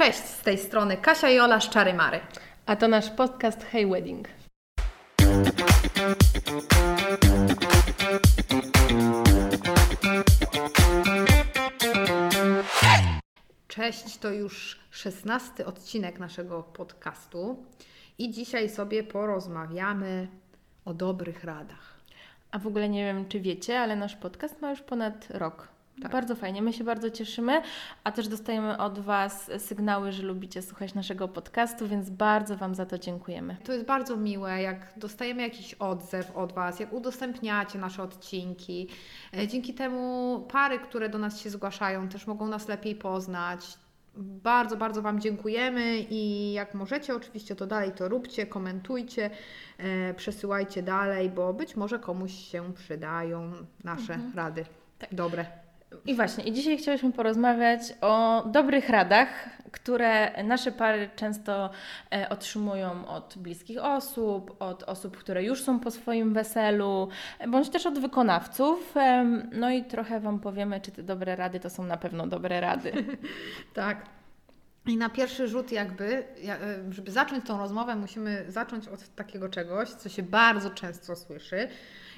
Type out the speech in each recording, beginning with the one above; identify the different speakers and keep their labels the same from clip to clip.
Speaker 1: Cześć, z tej strony Kasia i Ola z Czary Mary.
Speaker 2: A to nasz podcast Hey Wedding.
Speaker 1: Cześć, to już szesnasty odcinek naszego podcastu i dzisiaj sobie porozmawiamy o dobrych radach.
Speaker 2: A w ogóle nie wiem, czy wiecie, ale nasz podcast ma już ponad rok.
Speaker 1: Tak.
Speaker 2: Bardzo fajnie, my się bardzo cieszymy, a też dostajemy od Was sygnały, że lubicie słuchać naszego podcastu, więc bardzo Wam za to dziękujemy.
Speaker 1: To jest bardzo miłe, jak dostajemy jakiś odzew od Was, jak udostępniacie nasze odcinki. E, Dzięki temu pary, które do nas się zgłaszają, też mogą nas lepiej poznać. Bardzo, bardzo Wam dziękujemy i jak możecie, oczywiście to dalej to róbcie, komentujcie, e, przesyłajcie dalej, bo być może komuś się przydają nasze rady. Dobre.
Speaker 2: I właśnie, i dzisiaj chciałyśmy porozmawiać o dobrych radach, które nasze pary często e, otrzymują od bliskich osób, od osób, które już są po swoim weselu, bądź też od wykonawców. No i trochę Wam powiemy, czy te dobre rady to są na pewno dobre rady.
Speaker 1: Tak. I na pierwszy rzut jakby, ja- e, żeby zacząć tą rozmowę, musimy zacząć od takiego czegoś, co się bardzo często słyszy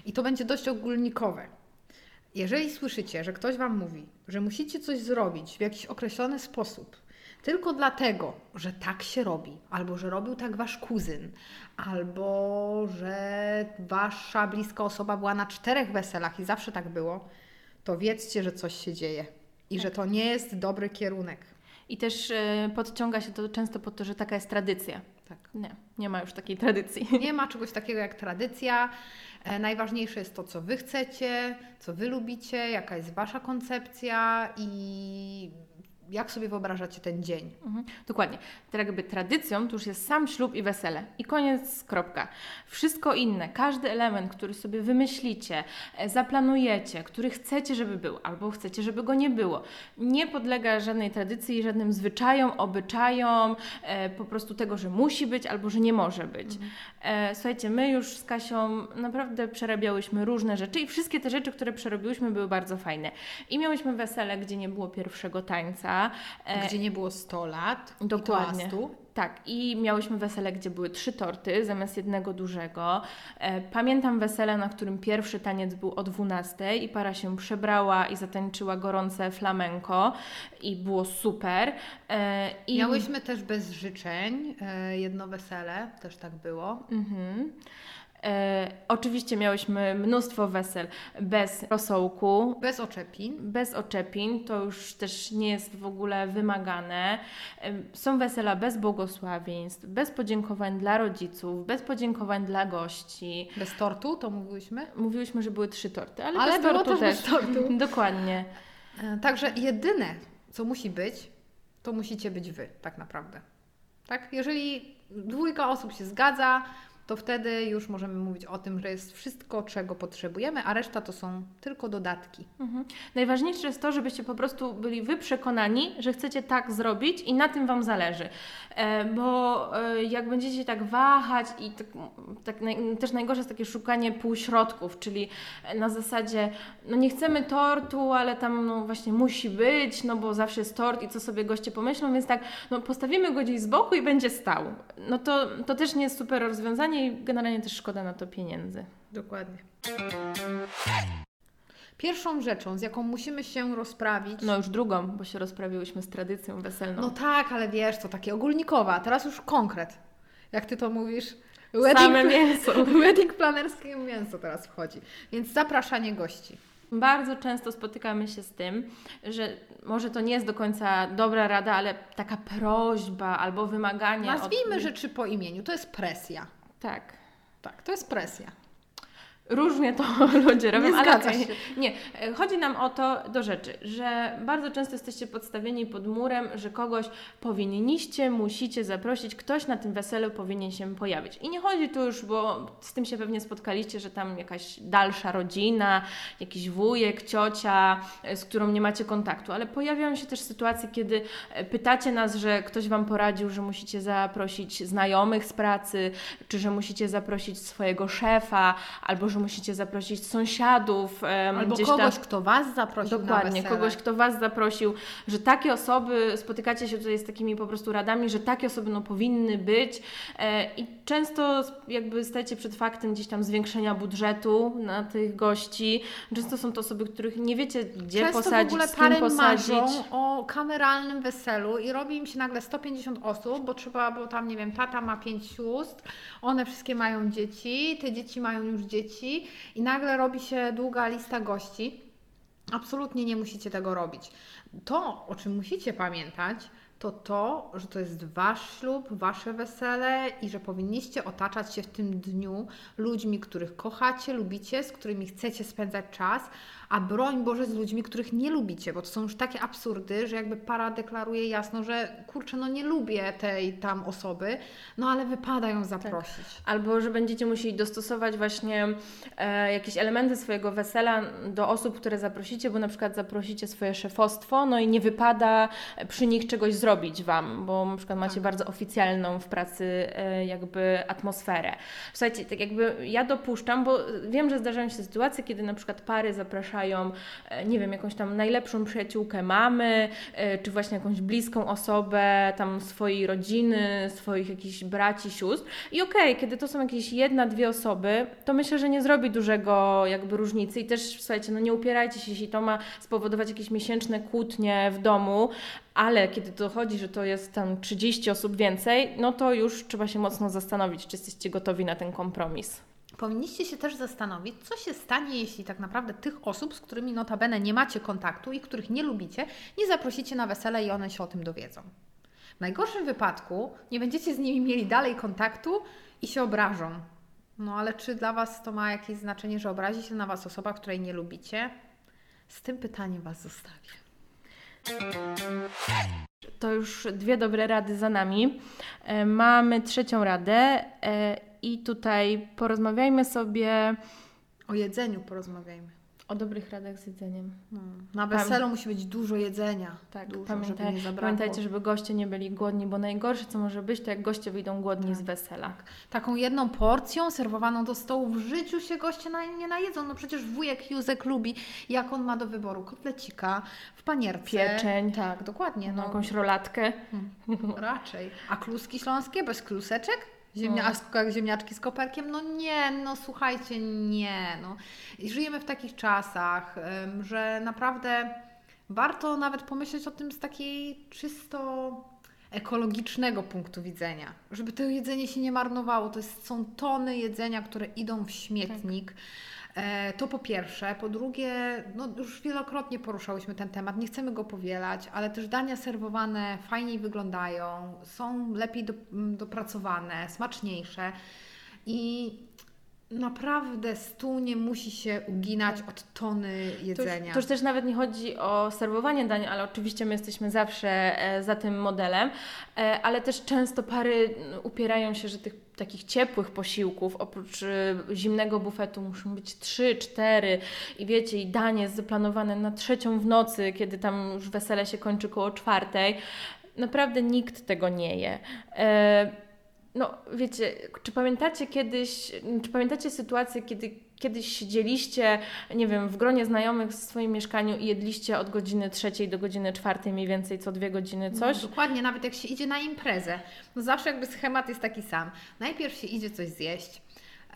Speaker 1: i to będzie dość ogólnikowe. Jeżeli słyszycie, że ktoś Wam mówi, że musicie coś zrobić w jakiś określony sposób, tylko dlatego, że tak się robi, albo że robił tak Wasz kuzyn, albo że Wasza bliska osoba była na czterech weselach i zawsze tak było, to wiedzcie, że coś się dzieje i że to nie jest dobry kierunek.
Speaker 2: I też e, podciąga się to często po to, że taka jest tradycja.
Speaker 1: Tak.
Speaker 2: Nie, nie ma już takiej tradycji.
Speaker 1: Nie ma czegoś takiego jak tradycja. E, Najważniejsze jest to, co Wy chcecie, co Wy lubicie, jaka jest Wasza koncepcja i jak sobie wyobrażacie ten dzień.
Speaker 2: Mhm, dokładnie. Tak jakby tradycją to już jest sam ślub i wesele. I koniec, kropka. Wszystko inne, każdy element, który sobie wymyślicie, e, zaplanujecie, który chcecie, żeby był, albo chcecie, żeby go nie było, nie podlega żadnej tradycji żadnym zwyczajom, obyczajom, e, po prostu tego, że musi być albo że nie może być. E, słuchajcie, my już z Kasią naprawdę przerabiałyśmy różne rzeczy i wszystkie te rzeczy, które przerobiłyśmy, były bardzo fajne. I miałyśmy wesele, gdzie nie było pierwszego tańca. E,
Speaker 1: Gdzie nie było 100 lat
Speaker 2: Dokładnie. Tak, i miałyśmy wesele, gdzie były trzy torty zamiast jednego dużego. E, pamiętam wesele, na którym pierwszy taniec był o 12 i para się przebrała i zatańczyła gorące flamenko i było super. E, i...
Speaker 1: Miałyśmy też bez życzeń jedno wesele, też tak było.
Speaker 2: Mhm. E, oczywiście miałyśmy mnóstwo wesel bez rosołku,
Speaker 1: Bez oczepin.
Speaker 2: bez oczepin, to już też nie jest w ogóle wymagane. Em, Są wesela bez błogosławieństw, bez podziękowań dla rodziców, bez podziękowań dla gości.
Speaker 1: Bez tortu, to mówiłyśmy.
Speaker 2: Mówiłyśmy, że były trzy torty, ale,
Speaker 1: Ale
Speaker 2: bez
Speaker 1: było
Speaker 2: tortu
Speaker 1: też bez tortu.
Speaker 2: Dokładnie.
Speaker 1: E, Także jedyne, co musi być, to musicie być Wy, tak naprawdę. Tak? Jeżeli dwójka osób się zgadza, to wtedy już możemy mówić o tym, że jest wszystko, czego potrzebujemy, a reszta to są tylko dodatki.
Speaker 2: Mhm. Najważniejsze jest to, żebyście po prostu byli wy przekonani, że chcecie tak zrobić i na tym Wam zależy. E, bo e, jak będziecie tak wahać i tak, tak naj, też najgorsze jest takie szukanie półśrodków, czyli na zasadzie, no nie chcemy tortu, ale tam no właśnie musi być, no bo zawsze jest tort i co sobie goście pomyślą, więc tak, no postawimy go gdzieś z boku i będzie stał. No to, to też nie jest super rozwiązanie i generalnie też szkoda na to pieniędzy.
Speaker 1: Dokładnie. Pierwszą rzeczą, z jaką musimy się rozprawić.
Speaker 2: No już drugą, bo się rozprawiłyśmy z tradycją weselną.
Speaker 1: No tak, ale wiesz, to takie ogólnikowe, a teraz już konkret. Jak ty to mówisz?
Speaker 2: Same mięso.
Speaker 1: Wedding planerskie mięso teraz wchodzi. Więc zapraszanie gości.
Speaker 2: Bardzo często spotykamy się z tym, że może to nie jest do końca dobra rada, ale taka prośba albo wymaganie.
Speaker 1: Nazwijmy
Speaker 2: od...
Speaker 1: rzeczy po imieniu. To jest presja.
Speaker 2: Tak.
Speaker 1: Tak, to jest presja.
Speaker 2: Różnie to ludzie robią,
Speaker 1: Nie
Speaker 2: ale. Nie, e, chodzi nam o to do rzeczy, że bardzo często jesteście podstawieni pod murem, że kogoś powinniście, musicie zaprosić, ktoś na tym weselu powinien się pojawić. I nie chodzi tu już, bo z tym się pewnie spotkaliście, że tam jakaś dalsza rodzina, jakiś wujek, ciocia, e, z którą nie macie kontaktu, ale pojawiają się też sytuacje, kiedy e, pytacie nas, że ktoś Wam poradził, że musicie zaprosić znajomych z pracy, czy że musicie zaprosić swojego szefa, albo że musicie zaprosić sąsiadów,
Speaker 1: Albo kogoś,
Speaker 2: tam.
Speaker 1: kto Was zaprosił
Speaker 2: Dokładnie, kogoś, kto Was zaprosił, że takie osoby, spotykacie się tutaj z takimi po prostu radami, że takie osoby no, powinny być e, i często jakby stajecie przed faktem gdzieś tam zwiększenia budżetu na tych gości. Często są to osoby, których nie wiecie gdzie
Speaker 1: Często
Speaker 2: posadzić,
Speaker 1: w ogóle
Speaker 2: z kim
Speaker 1: pary
Speaker 2: posadzić.
Speaker 1: o kameralnym weselu i robi im się nagle 150 osób, bo trzeba, bo tam nie wiem, tata ma pięć sióstr, one wszystkie mają dzieci, te dzieci mają już dzieci i nagle robi się długa lista gości. Absolutnie nie musicie tego robić. To, o czym musicie pamiętać, to to, że to jest Wasz ślub, Wasze wesele i że powinniście otaczać się w tym dniu ludźmi, których kochacie, lubicie, z którymi chcecie spędzać czas, a broń Boże z ludźmi, których nie lubicie, bo to są już takie absurdy, że jakby para deklaruje jasno, że kurczę, no nie lubię tej tam osoby, no ale wypada ją zaprosić.
Speaker 2: Albo że będziecie musieli dostosować właśnie e, jakieś elementy swojego wesela do osób, które zaprosicie, bo na przykład zaprosicie swoje szefostwo, no i nie wypada przy nich czegoś zrobić Wam, bo na przykład macie
Speaker 1: Tak.
Speaker 2: bardzo oficjalną w pracy e, jakby atmosferę. Słuchajcie, tak jakby ja dopuszczam, bo wiem, że zdarzają się sytuacje, kiedy na przykład pary zapraszają, e, nie wiem, jakąś tam najlepszą przyjaciółkę mamy, e, czy właśnie jakąś bliską osobę tam swojej rodziny, swoich jakichś braci, sióstr. I okej, kiedy to są jakieś jedna, dwie osoby, to myślę, że nie zrobi dużego jakby różnicy i też słuchajcie, no nie upierajcie się, jeśli to ma spowodować jakieś miesięczne kłótnie w domu, ale kiedy dochodzi, że to jest tam 30 osób więcej, no to już trzeba się mocno zastanowić, czy jesteście gotowi na ten kompromis.
Speaker 1: Powinniście się też zastanowić, co się stanie, jeśli tak naprawdę tych osób, z którymi notabene nie macie kontaktu i których nie lubicie, nie zaprosicie na wesele i one się o tym dowiedzą. W najgorszym wypadku nie będziecie z nimi mieli dalej kontaktu i się obrażą. No ale czy dla Was to ma jakieś znaczenie, że obrazi się na Was osoba, której nie lubicie? Z tym pytaniem Was zostawię.
Speaker 2: To już dwie dobre rady za nami. E, Mamy trzecią radę e, i tutaj porozmawiajmy sobie
Speaker 1: O jedzeniu porozmawiajmy.
Speaker 2: O dobrych radach z jedzeniem.
Speaker 1: No, na weselu musi być dużo jedzenia.
Speaker 2: Tak,
Speaker 1: dużo,
Speaker 2: pamiętaj,
Speaker 1: żeby nie zabrakło.
Speaker 2: pamiętajcie, żeby goście nie byli głodni, bo najgorsze co może być, to jak goście wyjdą głodni z wesela.
Speaker 1: Taką jedną porcją serwowaną do stołu w życiu się goście na, nie najedzą. No przecież wujek Józek lubi, jak on ma do wyboru kotlecika w panierce.
Speaker 2: Pieczeń.
Speaker 1: Tak, dokładnie.
Speaker 2: No,
Speaker 1: No,
Speaker 2: jakąś rolatkę.
Speaker 1: raczej. A kluski śląskie bez kluseczek? Ziemnia,
Speaker 2: No.
Speaker 1: A ziemniaczki z koperkiem? No nie, no słuchajcie, nie. No. I żyjemy w takich czasach, że naprawdę warto nawet pomyśleć o tym z takiej czysto ekologicznego punktu widzenia, żeby to jedzenie się nie marnowało. To jest, są tony jedzenia, które idą w śmietnik. E, To po pierwsze. Po drugie, no już wielokrotnie poruszałyśmy ten temat, nie chcemy go powielać, ale też dania serwowane fajniej wyglądają, są lepiej do, m, dopracowane, smaczniejsze i naprawdę stół nie musi się uginać od tony
Speaker 2: To już,
Speaker 1: jedzenia.
Speaker 2: to już też nawet nie chodzi o serwowanie dań, ale oczywiście my jesteśmy zawsze e, za tym modelem, e, ale też często pary n, upierają się, że tych takich ciepłych posiłków, oprócz e, zimnego bufetu muszą być trzy, cztery i wiecie, i danie jest zaplanowane na trzecią w nocy, kiedy tam już wesele się kończy koło czwartej. Naprawdę nikt tego nie je. E, no, wiecie, czy pamiętacie kiedyś, czy pamiętacie sytuację, kiedy kiedyś siedzieliście, nie wiem, w gronie znajomych w swoim mieszkaniu i jedliście od godziny trzeciej do godziny czwartej mniej więcej co dwie godziny coś?
Speaker 1: No, dokładnie, nawet jak się idzie na imprezę, no zawsze jakby schemat jest taki sam. Najpierw się idzie coś zjeść,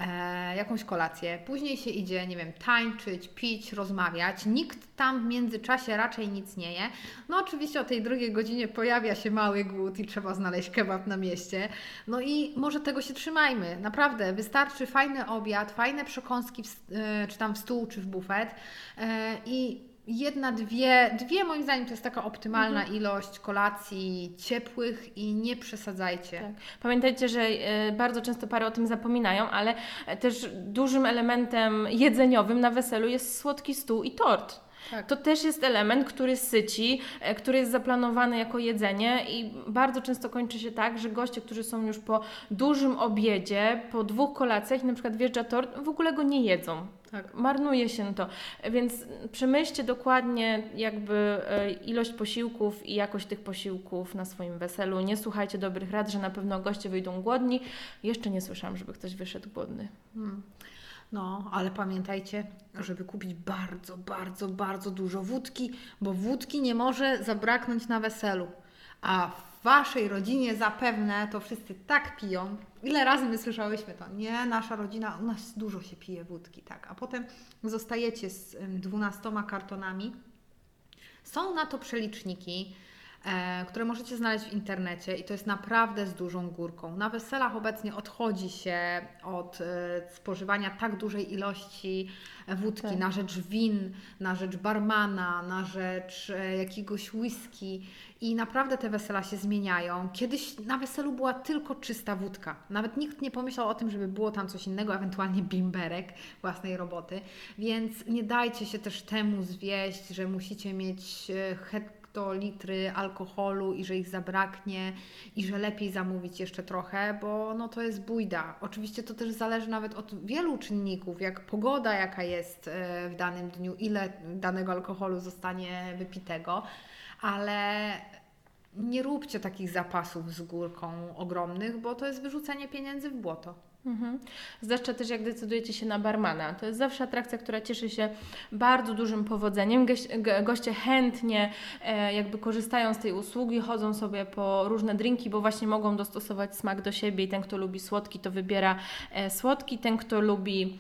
Speaker 1: e, jakąś kolację, później się idzie, nie wiem, tańczyć, pić, rozmawiać. Nikt tam w międzyczasie raczej nic nie je. No oczywiście o tej drugiej godzinie pojawia się mały głód i trzeba znaleźć kebab na mieście. No i może tego się trzymajmy. Naprawdę, wystarczy fajny obiad, fajne przekąski, w, e, czy tam w stół, czy w bufet e, i jedna, dwie, dwie moim zdaniem to jest taka optymalna ilość kolacji ciepłych i nie przesadzajcie.
Speaker 2: Tak. Pamiętajcie, że e, bardzo często pary o tym zapominają, ale e, też dużym elementem jedzeniowym na weselu jest słodki stół i tort.
Speaker 1: Tak.
Speaker 2: To też jest element, który syci, e, który jest zaplanowany jako jedzenie i bardzo często kończy się tak, że goście, którzy są już po dużym obiedzie, po dwóch kolacjach i na przykład wjeżdża tort, w ogóle go nie jedzą.
Speaker 1: Tak.
Speaker 2: Marnuje się to. Więc przemyślcie dokładnie jakby e, ilość posiłków i jakość tych posiłków na swoim weselu. Nie słuchajcie dobrych rad, że na pewno goście wyjdą głodni. Jeszcze nie słyszałam, żeby ktoś wyszedł głodny.
Speaker 1: Hmm. No, ale pamiętajcie, żeby kupić bardzo, bardzo, bardzo dużo wódki, bo wódki nie może zabraknąć na weselu. A w waszej rodzinie zapewne to wszyscy tak piją. Ile razy my słyszałyśmy to? Nie, nasza rodzina, u nas dużo się pije wódki, tak. A potem zostajecie z dwunastoma kartonami. Są na to przeliczniki, które możecie znaleźć w internecie i to jest naprawdę z dużą górką. Na weselach obecnie odchodzi się od e, spożywania tak dużej ilości wódki
Speaker 2: Tak.
Speaker 1: na rzecz win, na rzecz barmana, na rzecz e, jakiegoś whisky i naprawdę te wesela się zmieniają. Kiedyś na weselu była tylko czysta wódka. Nawet nikt nie pomyślał o tym, żeby było tam coś innego, ewentualnie bimberek własnej roboty. Więc nie dajcie się też temu zwieść, że musicie mieć e, hektolitry alkoholu i że ich zabraknie i że lepiej zamówić jeszcze trochę, bo no to jest bójda. Oczywiście to też zależy nawet od wielu czynników, jak pogoda jaka jest e, w danym dniu, ile danego alkoholu zostanie wypitego, ale nie róbcie takich zapasów z górką ogromnych, bo to jest wyrzucenie pieniędzy w błoto.
Speaker 2: Mhm. Zwłaszcza też jak decydujecie się na barmana. To jest zawsze atrakcja, która cieszy się bardzo dużym powodzeniem. Goście chętnie e, jakby korzystają z tej usługi, chodzą sobie po różne drinki, bo właśnie mogą dostosować smak do siebie i ten, kto lubi słodki, to wybiera e, słodki, ten, kto lubi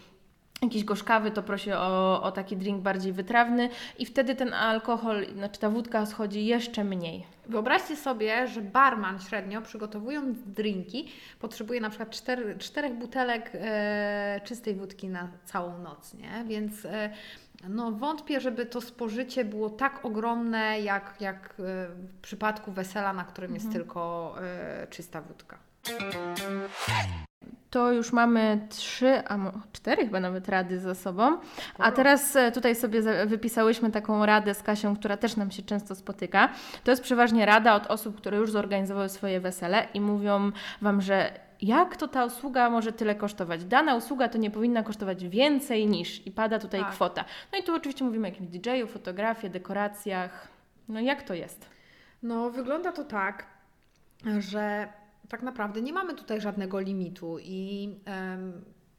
Speaker 2: jakiś gorzkawy, to prosi o, o taki drink bardziej wytrawny i wtedy ten alkohol, znaczy ta wódka schodzi jeszcze mniej.
Speaker 1: Wyobraźcie sobie, że barman średnio przygotowując drinki potrzebuje na przykład cztery, czterech butelek e, czystej wódki na całą noc, nie? Więc e, no, wątpię, żeby to spożycie było tak ogromne jak, jak e, w przypadku wesela, na którym jest tylko e, czysta wódka.
Speaker 2: To już mamy trzy, a cztery chyba nawet rady za sobą. A teraz e, tutaj sobie wypisałyśmy taką radę z Kasią, która też nam się często spotyka. To jest przeważnie rada od osób, które już zorganizowały swoje wesele i mówią Wam, że jak to ta usługa może tyle kosztować? Dana usługa to nie powinna kosztować więcej niż i pada tutaj
Speaker 1: Tak.
Speaker 2: kwota. No i tu oczywiście mówimy o jakimś DJ-u, fotografii, dekoracjach. No jak to jest?
Speaker 1: No, wygląda to tak, że tak naprawdę nie mamy tutaj żadnego limitu i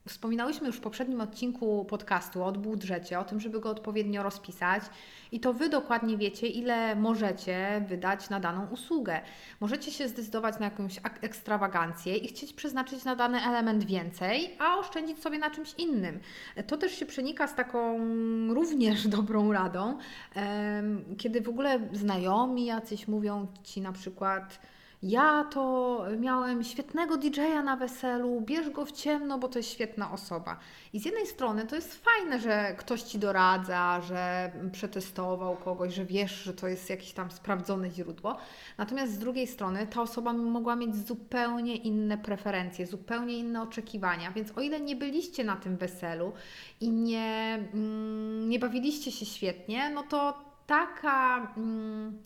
Speaker 1: wspominałyśmy już w poprzednim odcinku podcastu o budżecie, o tym, żeby go odpowiednio rozpisać i to Wy dokładnie wiecie, ile możecie wydać na daną usługę. Możecie się zdecydować na jakąś ak- ekstrawagancję i chcieć przeznaczyć na dany element więcej, a oszczędzić sobie na czymś innym. To też się przenika z taką również dobrą radą, kiedy w ogóle znajomi jacyś mówią Ci na przykład ja to miałem świetnego DJ-a na weselu, bierz go w ciemno, bo to jest świetna osoba. I z jednej strony to jest fajne, że ktoś Ci doradza, że przetestował kogoś, że wiesz, że to jest jakieś tam sprawdzone źródło. Natomiast z drugiej strony ta osoba mogła mieć zupełnie inne preferencje, zupełnie inne oczekiwania. Więc o ile nie byliście na tym weselu i nie, mm, nie bawiliście się świetnie, no to taka. Mm,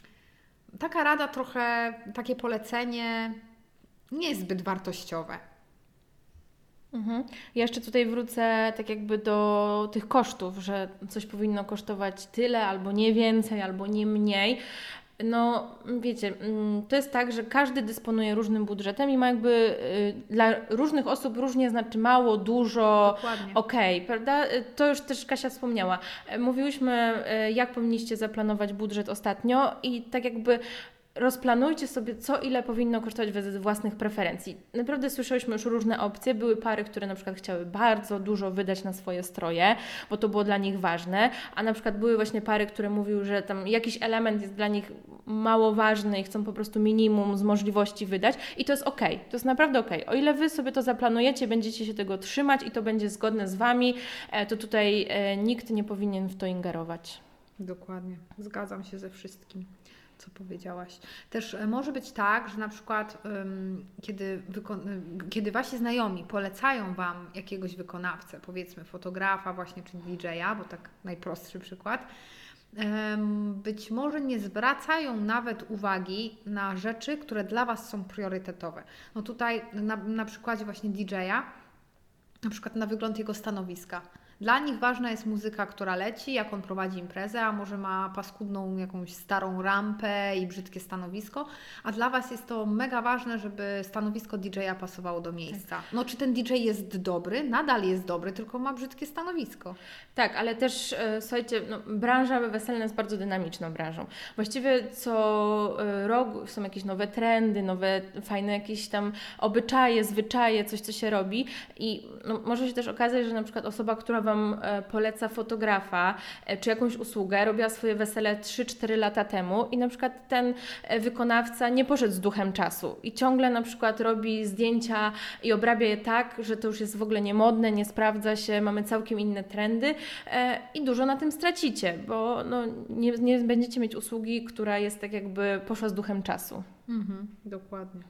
Speaker 1: taka rada trochę, takie polecenie nie jest zbyt wartościowe.
Speaker 2: Mhm. Jeszcze tutaj wrócę tak jakby do tych kosztów, że coś powinno kosztować tyle, albo nie więcej, albo nie mniej. No, wiecie, mm, to jest tak, że każdy dysponuje różnym budżetem i ma jakby y, dla różnych osób różnie znaczy mało, dużo, okej, prawda? Y, To już też Kasia wspomniała. Y, Mówiłyśmy, y, jak powinniście zaplanować budżet ostatnio i tak jakby rozplanujcie sobie, co ile powinno kosztować wedle własnych preferencji. Naprawdę słyszałyśmy już różne opcje. Były pary, które na przykład chciały bardzo dużo wydać na swoje stroje, bo to było dla nich ważne, a na przykład były właśnie pary, które mówiły, że tam jakiś element jest dla nich mało ważny i chcą po prostu minimum z możliwości wydać i to jest okej, to jest naprawdę okej. O ile Wy sobie to zaplanujecie, będziecie się tego trzymać i to będzie zgodne z Wami, e, to tutaj e, nikt nie powinien w to ingerować.
Speaker 1: Dokładnie. Zgadzam się ze wszystkim, co powiedziałaś. Też e, może być tak, że na przykład ym, kiedy, y, kiedy wasi znajomi polecają wam jakiegoś wykonawcę, powiedzmy fotografa właśnie czy DJ-a, bo tak najprostszy przykład, em, być może nie zwracają nawet uwagi na rzeczy, które dla was są priorytetowe. No tutaj na, na przykładzie właśnie DJ-a, na przykład na wygląd jego stanowiska. Dla nich ważna jest muzyka, która leci, jak on prowadzi imprezę, a może ma paskudną jakąś starą rampę i brzydkie stanowisko, a dla Was jest to mega ważne, żeby stanowisko DJ-a pasowało do miejsca. No czy ten DJ jest dobry? Nadal jest dobry, tylko ma brzydkie stanowisko.
Speaker 2: Tak, ale też e, słuchajcie, no, branża weselna jest bardzo dynamiczną branżą. Właściwie co e, rok są jakieś nowe trendy, nowe fajne jakieś tam obyczaje, zwyczaje, coś co się robi i no, może się też okazać, że na przykład osoba, która Wam e, poleca fotografa e, czy jakąś usługę, robiła swoje wesele 3-4 lata temu i na przykład ten e, wykonawca nie poszedł z duchem czasu i ciągle na przykład robi zdjęcia i obrabia je tak, że to już jest w ogóle niemodne, nie sprawdza się, mamy całkiem inne trendy i dużo na tym stracicie, bo no, nie, nie będziecie mieć usługi, która jest tak jakby poszła z duchem czasu.
Speaker 1: Mhm, dokładnie.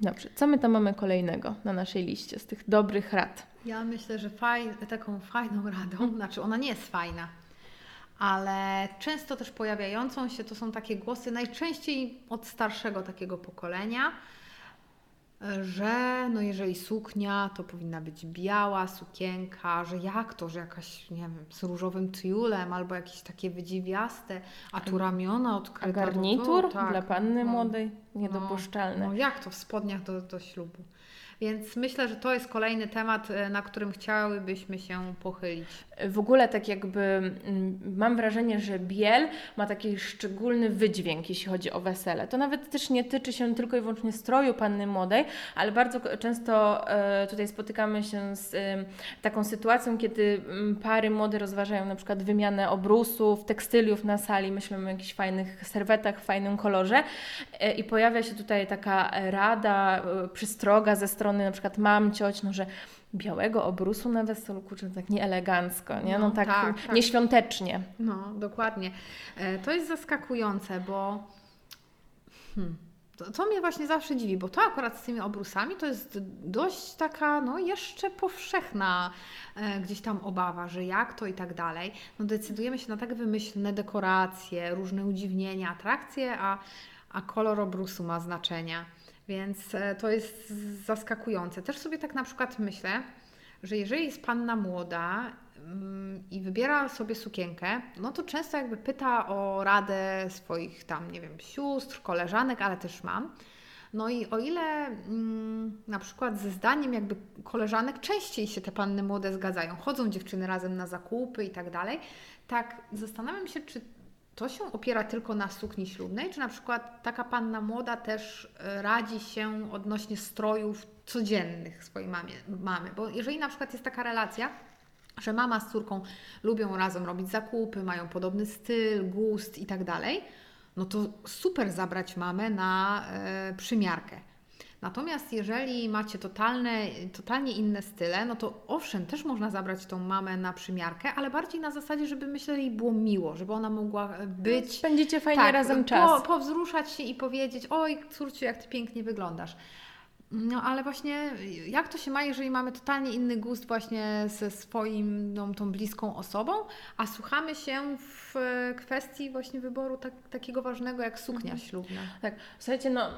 Speaker 2: Dobrze, co my tam mamy kolejnego na naszej liście z tych dobrych rad?
Speaker 1: Ja myślę, że faj, taką fajną radą, znaczy ona nie jest fajna, ale często też pojawiającą się to są takie głosy, najczęściej od starszego takiego pokolenia, że no jeżeli suknia, to powinna być biała sukienka, że jak to, że jakaś, nie wiem, z różowym tiulem albo jakieś takie wydziwiaste, a tu ramiona odkryte.
Speaker 2: A garnitur
Speaker 1: to, tak,
Speaker 2: dla panny
Speaker 1: no.
Speaker 2: młodej niedopuszczalne.
Speaker 1: No, no jak to w spodniach do, do ślubu? Więc myślę, że to jest kolejny temat, e, na którym chciałybyśmy się pochylić.
Speaker 2: W ogóle tak jakby mm, mam wrażenie, że biel ma taki szczególny wydźwięk, jeśli chodzi o wesele. To nawet też nie tyczy się tylko i wyłącznie stroju panny młodej, ale bardzo często e, tutaj spotykamy się z taką sytuacją, kiedy mm, pary młode rozważają na przykład wymianę obrusów, tekstyliów na sali, myślimy o jakichś fajnych serwetach w fajnym kolorze e, i pojawia się tutaj taka rada, przystroga ze strony na przykład mam, cioć, no że białego obrusu na weselu, kurczę, tak nieelegancko, nie? No,
Speaker 1: No,
Speaker 2: tak,
Speaker 1: tak, tak.
Speaker 2: nieświątecznie.
Speaker 1: No, dokładnie. E, To jest zaskakujące, bo hmm, to, to mnie właśnie zawsze dziwi, bo to akurat z tymi obrusami to jest dość taka, no jeszcze powszechna e, gdzieś tam obawa, że jak to i tak dalej. No decydujemy się na tak wymyślne dekoracje, różne udziwnienia, atrakcje, a, a kolor obrusu ma znaczenia. Więc e, to jest zaskakujące. Też sobie tak na przykład myślę, że jeżeli jest panna młoda mm, i wybiera sobie sukienkę, no to często jakby pyta o radę swoich tam, nie wiem, sióstr, koleżanek, ale też mam. No i o ile mm, na przykład ze zdaniem jakby koleżanek częściej się te panny młode zgadzają, chodzą dziewczyny razem na zakupy i tak dalej, tak zastanawiam się, czy to się opiera tylko na sukni ślubnej, czy na przykład taka panna młoda też e, radzi się odnośnie strojów codziennych swojej mamie, mamy? Bo jeżeli na przykład jest taka relacja, że mama z córką lubią razem robić zakupy, mają podobny styl, gust i tak dalej, no to super zabrać mamę na e, przymiarkę. Natomiast jeżeli macie totalne, totalnie inne style, no to owszem, też można zabrać tą mamę na przymiarkę, ale bardziej na zasadzie, żeby myślę, jej było miło, żeby ona mogła e, być
Speaker 2: Spędzicie fajnie
Speaker 1: tak,
Speaker 2: razem
Speaker 1: po,
Speaker 2: czas.
Speaker 1: powzruszać się i powiedzieć, oj córciu, jak Ty pięknie wyglądasz. No ale właśnie jak to się ma, jeżeli mamy totalnie inny gust właśnie ze swoim, no, tą bliską osobą, a słuchamy się w kwestii właśnie wyboru tak, takiego ważnego jak suknia
Speaker 2: Mhm.
Speaker 1: ślubna.
Speaker 2: Tak, słuchajcie, no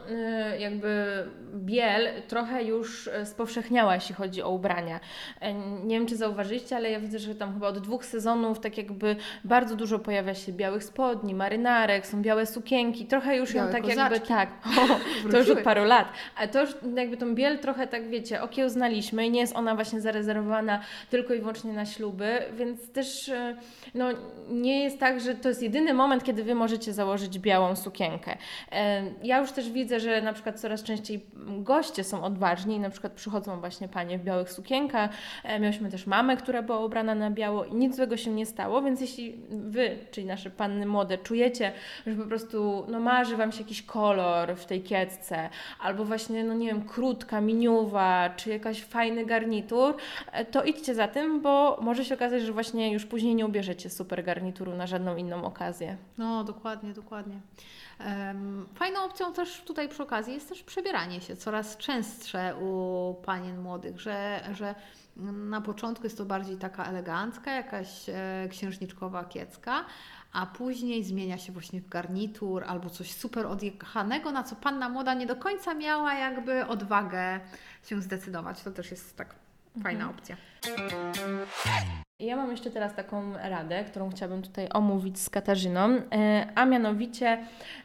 Speaker 2: y, jakby biel trochę już spowszechniała, jeśli chodzi o ubrania. E, Nie wiem, czy zauważyliście, ale ja widzę, że tam chyba od dwóch sezonów tak jakby bardzo dużo pojawia się białych spodni, marynarek, są białe sukienki, trochę już
Speaker 1: Białe
Speaker 2: ją tak jakby,
Speaker 1: kozaczki.
Speaker 2: tak, to już od paru lat. A to już jakby tą biel trochę tak, wiecie, okiełznaliśmy i nie jest ona właśnie zarezerwowana tylko i wyłącznie na śluby, więc też y, no, nie jest tak, że to jest jedyny moment, kiedy Wy możecie założyć białą sukienkę. E, Ja już też widzę, że na przykład coraz częściej goście są odważni na przykład przychodzą właśnie panie w białych sukienkach. E, Miałyśmy też mamę, która była ubrana na biało i nic złego się nie stało, więc jeśli Wy, czyli nasze panny młode, czujecie, że po prostu no, marzy Wam się jakiś kolor w tej kiecce, albo właśnie, no nie wiem, krótka, miniuwa, czy jakaś fajny garnitur, e, to idźcie za tym, bo może się okazać, że właśnie już później nie ubierzecie super garnituru na żadną inną okazję.
Speaker 1: No, dokładnie, dokładnie. Fajną opcją też tutaj przy okazji jest też przebieranie się coraz częstsze u panien młodych, że, że na początku jest to bardziej taka elegancka, jakaś e, księżniczkowa kiecka, a później zmienia się właśnie w garnitur albo coś super odjechanego, na co panna młoda nie do końca miała jakby odwagę się zdecydować. To też jest tak fajna opcja.
Speaker 2: Ja mam jeszcze teraz taką radę, którą chciałabym tutaj omówić z Katarzyną, e, a mianowicie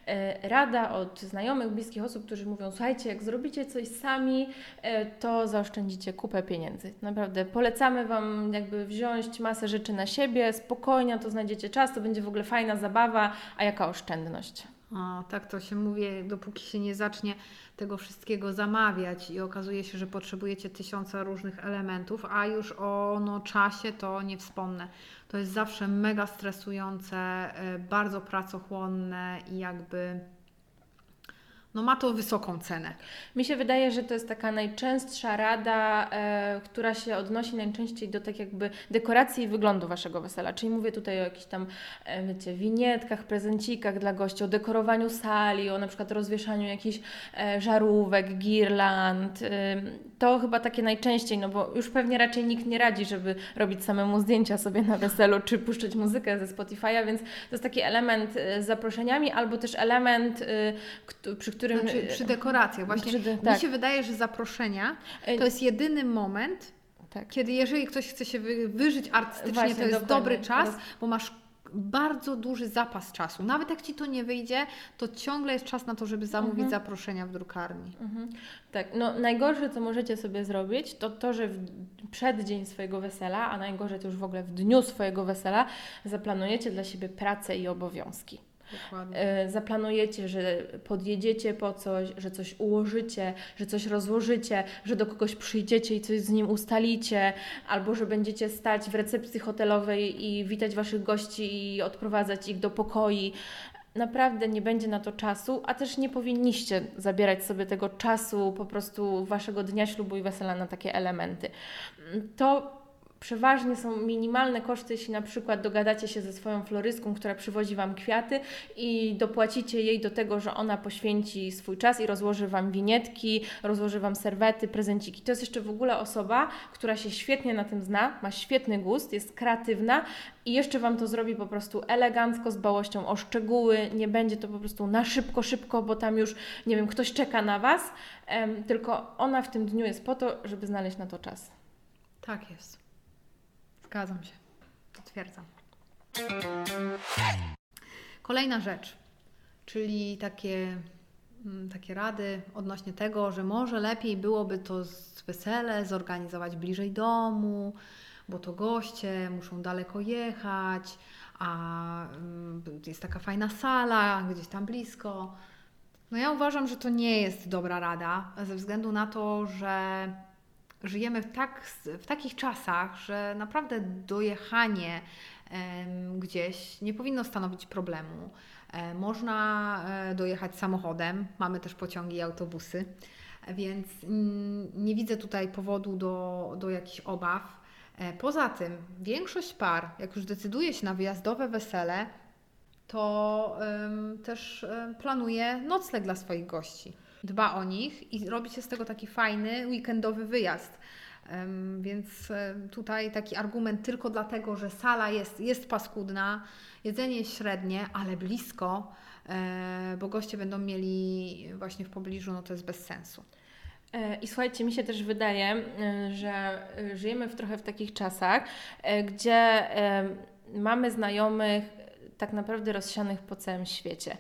Speaker 2: e, rada od znajomych, bliskich osób, którzy mówią: Słuchajcie, jak zrobicie coś sami, e, to zaoszczędzicie kupę pieniędzy. Naprawdę polecamy Wam, jakby wziąć masę rzeczy na siebie, spokojnie, to znajdziecie czas, to będzie w ogóle fajna zabawa, a jaka oszczędność?
Speaker 1: O, tak to się mówi, dopóki się nie zacznie tego wszystkiego zamawiać i okazuje się, że potrzebujecie tysiąca różnych elementów, a już o no, czasie to nie wspomnę. To jest zawsze mega stresujące, e, bardzo pracochłonne i jakby no ma to wysoką cenę.
Speaker 2: Mi się wydaje, że to jest taka najczęstsza rada, e, która się odnosi najczęściej do tak jakby dekoracji i wyglądu Waszego wesela. Czyli mówię tutaj o jakichś tam, e, wiecie, winietkach, prezencikach dla gości, o dekorowaniu sali, o na przykład rozwieszaniu jakichś e, żarówek, girland. E, to chyba takie najczęściej, no bo już pewnie raczej nikt nie radzi, żeby robić samemu zdjęcia sobie na weselu, czy puszczać muzykę ze Spotify'a, więc to jest taki element e, z zaproszeniami, albo też element, e, przy którym...
Speaker 1: Znaczy, przy dekoracjach właśnie.
Speaker 2: Przy de-
Speaker 1: Mi
Speaker 2: tak.
Speaker 1: się wydaje, że zaproszenia
Speaker 2: E,
Speaker 1: to jest jedyny moment,
Speaker 2: tak.
Speaker 1: Kiedy jeżeli ktoś chce się wy, wyżyć artystycznie,
Speaker 2: Właśnie,
Speaker 1: to jest
Speaker 2: dokładnie.
Speaker 1: dobry czas, bo masz bardzo duży zapas czasu. Nawet jak ci to nie wyjdzie, to ciągle jest czas na to, żeby zamówić
Speaker 2: Mhm.
Speaker 1: zaproszenia w drukarni.
Speaker 2: Mhm. Tak, no najgorsze, co możecie sobie zrobić, to to, że w przeddzień swojego wesela, a najgorzej to już w ogóle w dniu swojego wesela, zaplanujecie dla siebie pracę i obowiązki.
Speaker 1: Dokładnie.
Speaker 2: E, Zaplanujecie, że podjedziecie po coś, że coś ułożycie, że coś rozłożycie, że do kogoś przyjdziecie i coś z nim ustalicie, albo że będziecie stać w recepcji hotelowej i witać Waszych gości i odprowadzać ich do pokoi. Naprawdę nie będzie na to czasu, a też nie powinniście zabierać sobie tego czasu po prostu Waszego dnia ślubu i wesela na takie elementy. To przeważnie są minimalne koszty, jeśli na przykład dogadacie się ze swoją florystką, która przywozi Wam kwiaty i dopłacicie jej do tego, że ona poświęci swój czas i rozłoży Wam winietki, rozłoży Wam serwety, prezenciki. To jest jeszcze w ogóle osoba, która się świetnie na tym zna, ma świetny gust, jest kreatywna i jeszcze Wam to zrobi po prostu elegancko, z dbałością o szczegóły. Nie będzie to po prostu na szybko, szybko, bo tam już, nie wiem, ktoś czeka na Was, tylko ona w tym dniu jest po to, żeby znaleźć na to czas.
Speaker 1: Tak jest. Zgadzam się. Potwierdzam. Kolejna rzecz, czyli takie, mm, takie rady odnośnie tego, że może lepiej byłoby to wesele zorganizować bliżej domu, bo to goście muszą daleko jechać, a mm, jest taka fajna sala gdzieś tam blisko. No ja uważam, że to nie jest dobra rada, ze względu na to, że żyjemy w, tak, w takich czasach, że naprawdę dojechanie gdzieś nie powinno stanowić problemu. E, można e, dojechać samochodem, mamy też pociągi i autobusy, więc mm, nie widzę tutaj powodu do, do jakichś obaw. E, Poza tym, większość par, jak już decyduje się na wyjazdowe wesele, to też planuje nocleg dla swoich gości. Dba o nich i robi się z tego taki fajny weekendowy wyjazd. Więc tutaj taki argument tylko dlatego, że sala jest, jest paskudna, jedzenie jest średnie, ale blisko, e, bo goście będą mieli właśnie w pobliżu, no to jest bez sensu.
Speaker 2: E, I słuchajcie, mi się też wydaje, e, że żyjemy w trochę w takich czasach, gdzie mamy znajomych tak naprawdę rozsianych po całym świecie.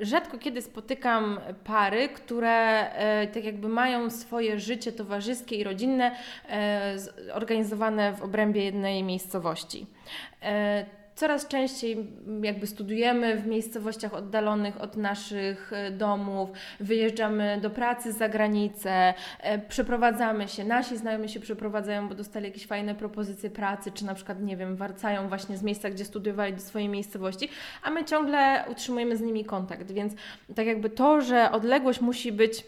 Speaker 2: Rzadko kiedy spotykam pary, które e, tak jakby mają swoje życie towarzyskie i rodzinne e, organizowane w obrębie jednej miejscowości. Coraz częściej jakby studujemy w miejscowościach oddalonych od naszych e, domów, wyjeżdżamy do pracy za granicę, e, przeprowadzamy się, nasi znajomi się przeprowadzają, bo dostali jakieś fajne propozycje pracy, czy na przykład, nie wiem, wracają właśnie z miejsca, gdzie studiowali do swojej miejscowości, a my ciągle utrzymujemy z nimi kontakt, więc tak jakby to, że odległość musi być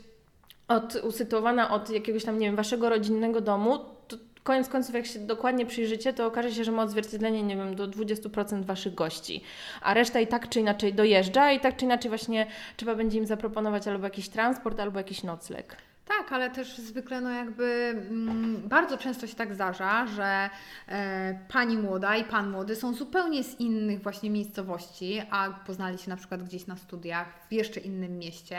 Speaker 2: od, usytuowana od jakiegoś tam, nie wiem, waszego rodzinnego domu, koniec końców, jak się dokładnie przyjrzycie, to okaże się, że ma odzwierciedlenie, nie wiem, do 20% waszych gości, a reszta i tak czy inaczej dojeżdża i tak czy inaczej właśnie trzeba będzie im zaproponować albo jakiś transport, albo jakiś nocleg.
Speaker 1: Tak, ale też zwykle no jakby mm, bardzo często się tak zdarza, że e, pani młoda i pan młody są zupełnie z innych właśnie miejscowości, a poznali się na przykład gdzieś na studiach w jeszcze innym mieście.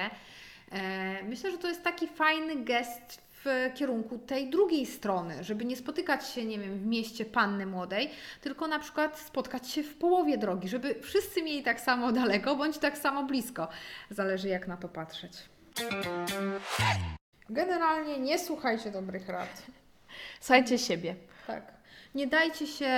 Speaker 1: E, myślę, że to jest taki fajny gest w kierunku tej drugiej strony, żeby nie spotykać się, nie wiem, w mieście panny młodej, tylko na przykład spotkać się w połowie drogi, żeby wszyscy mieli tak samo daleko bądź tak samo blisko. Zależy jak na to patrzeć. Generalnie nie słuchajcie dobrych rad.
Speaker 2: Słuchajcie siebie.
Speaker 1: Tak. Nie dajcie się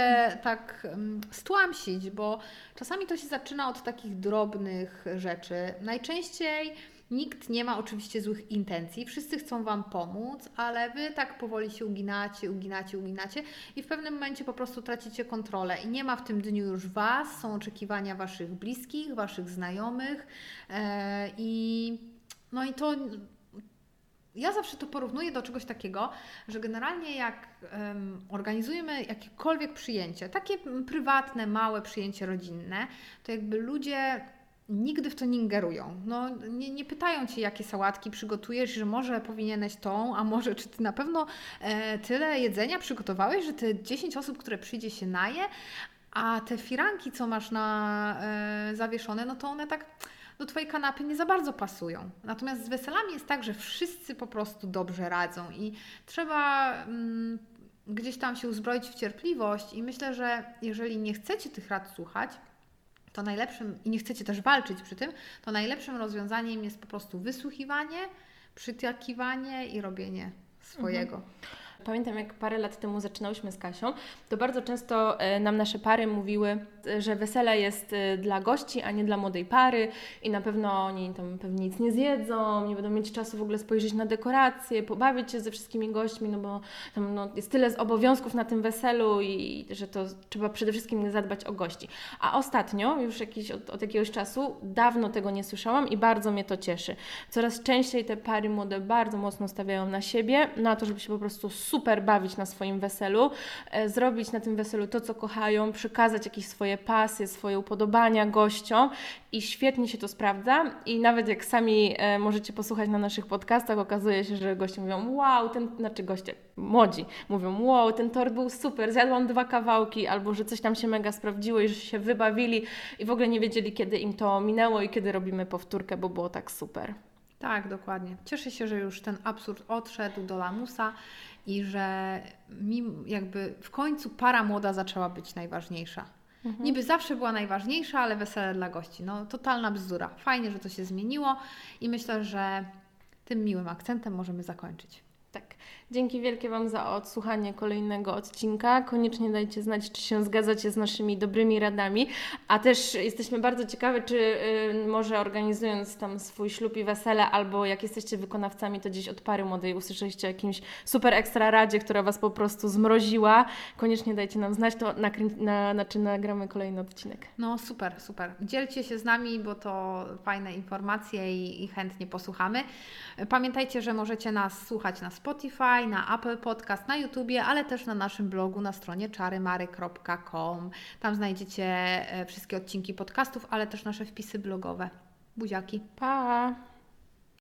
Speaker 1: tak um, stłamsić, bo czasami to się zaczyna od takich drobnych rzeczy. Najczęściej nikt nie ma oczywiście złych intencji, wszyscy chcą Wam pomóc, ale Wy tak powoli się uginacie, uginacie, uginacie i w pewnym momencie po prostu tracicie kontrolę. I nie ma w tym dniu już Was, są oczekiwania Waszych bliskich, Waszych znajomych e, i no i to ja zawsze to porównuję do czegoś takiego, że generalnie jak um, organizujemy jakiekolwiek przyjęcie, takie prywatne, małe przyjęcie rodzinne, to jakby ludzie nigdy w to nie ingerują. No, nie, nie pytają Cię, jakie sałatki przygotujesz, że może powinieneś tą, a może czy Ty na pewno e, tyle jedzenia przygotowałeś, że te 10 osób, które przyjdzie się naje, a te firanki, co masz na e, zawieszone, no to one tak do Twojej kanapy nie za bardzo pasują. Natomiast z weselami jest tak, że wszyscy po prostu dobrze radzą i trzeba mm, gdzieś tam się uzbroić w cierpliwość i myślę, że jeżeli nie chcecie tych rad słuchać, to najlepszym, i nie chcecie też walczyć przy tym, to najlepszym rozwiązaniem jest po prostu wysłuchiwanie, przytakiwanie i robienie swojego. Mhm.
Speaker 2: Pamiętam, jak parę lat temu zaczynałyśmy z Kasią, to bardzo często e, nam nasze pary mówiły, że wesele jest e, dla gości, a nie dla młodej pary i na pewno oni tam pewnie nic nie zjedzą, nie będą mieć czasu w ogóle spojrzeć na dekoracje, pobawić się ze wszystkimi gośćmi, no bo tam no, jest tyle z obowiązków na tym weselu i że to trzeba przede wszystkim zadbać o gości. A ostatnio, już jakiś, od, od jakiegoś czasu, dawno tego nie słyszałam i bardzo mnie to cieszy. Coraz częściej te pary młode bardzo mocno stawiają na siebie, na to, żeby się po prostu super bawić na swoim weselu, e, zrobić na tym weselu to, co kochają, przekazać jakieś swoje pasje, swoje upodobania gościom i świetnie się to sprawdza. I nawet jak sami e, możecie posłuchać na naszych podcastach, okazuje się, że goście mówią: Wow, ten, znaczy goście, młodzi mówią: Wow, ten tort był super, zjadłam dwa kawałki, albo że coś tam się mega sprawdziło i że się wybawili i w ogóle nie wiedzieli, kiedy im to minęło i kiedy robimy powtórkę, bo było tak super.
Speaker 1: Tak, dokładnie. Cieszę się, że już ten absurd odszedł do lamusa i że mi jakby w końcu para młoda zaczęła być najważniejsza. Mhm. Niby zawsze była najważniejsza, ale wesele dla gości. No totalna bzdura. Fajnie, że to się zmieniło i myślę, że tym miłym akcentem możemy zakończyć.
Speaker 2: Tak. Dzięki wielkie Wam za odsłuchanie kolejnego odcinka. Koniecznie dajcie znać, czy się zgadzacie z naszymi dobrymi radami. A też jesteśmy bardzo ciekawe, czy y, może organizując tam swój ślub i wesele, albo jak jesteście wykonawcami, to gdzieś od pary młodej usłyszeliście o jakimś super ekstra radzie, która Was po prostu zmroziła. Koniecznie dajcie nam znać, to nakrę- na, znaczy nagramy kolejny odcinek.
Speaker 1: No super, super. Dzielcie się z nami, bo to fajne informacje i, i chętnie posłuchamy. Pamiętajcie, że możecie nas słuchać na Spotify, na Apple Podcast, na YouTubie, ale też na naszym blogu na stronie czarymary.com. Tam znajdziecie e, wszystkie odcinki podcastów, ale też nasze wpisy blogowe. Buziaki.
Speaker 2: Pa!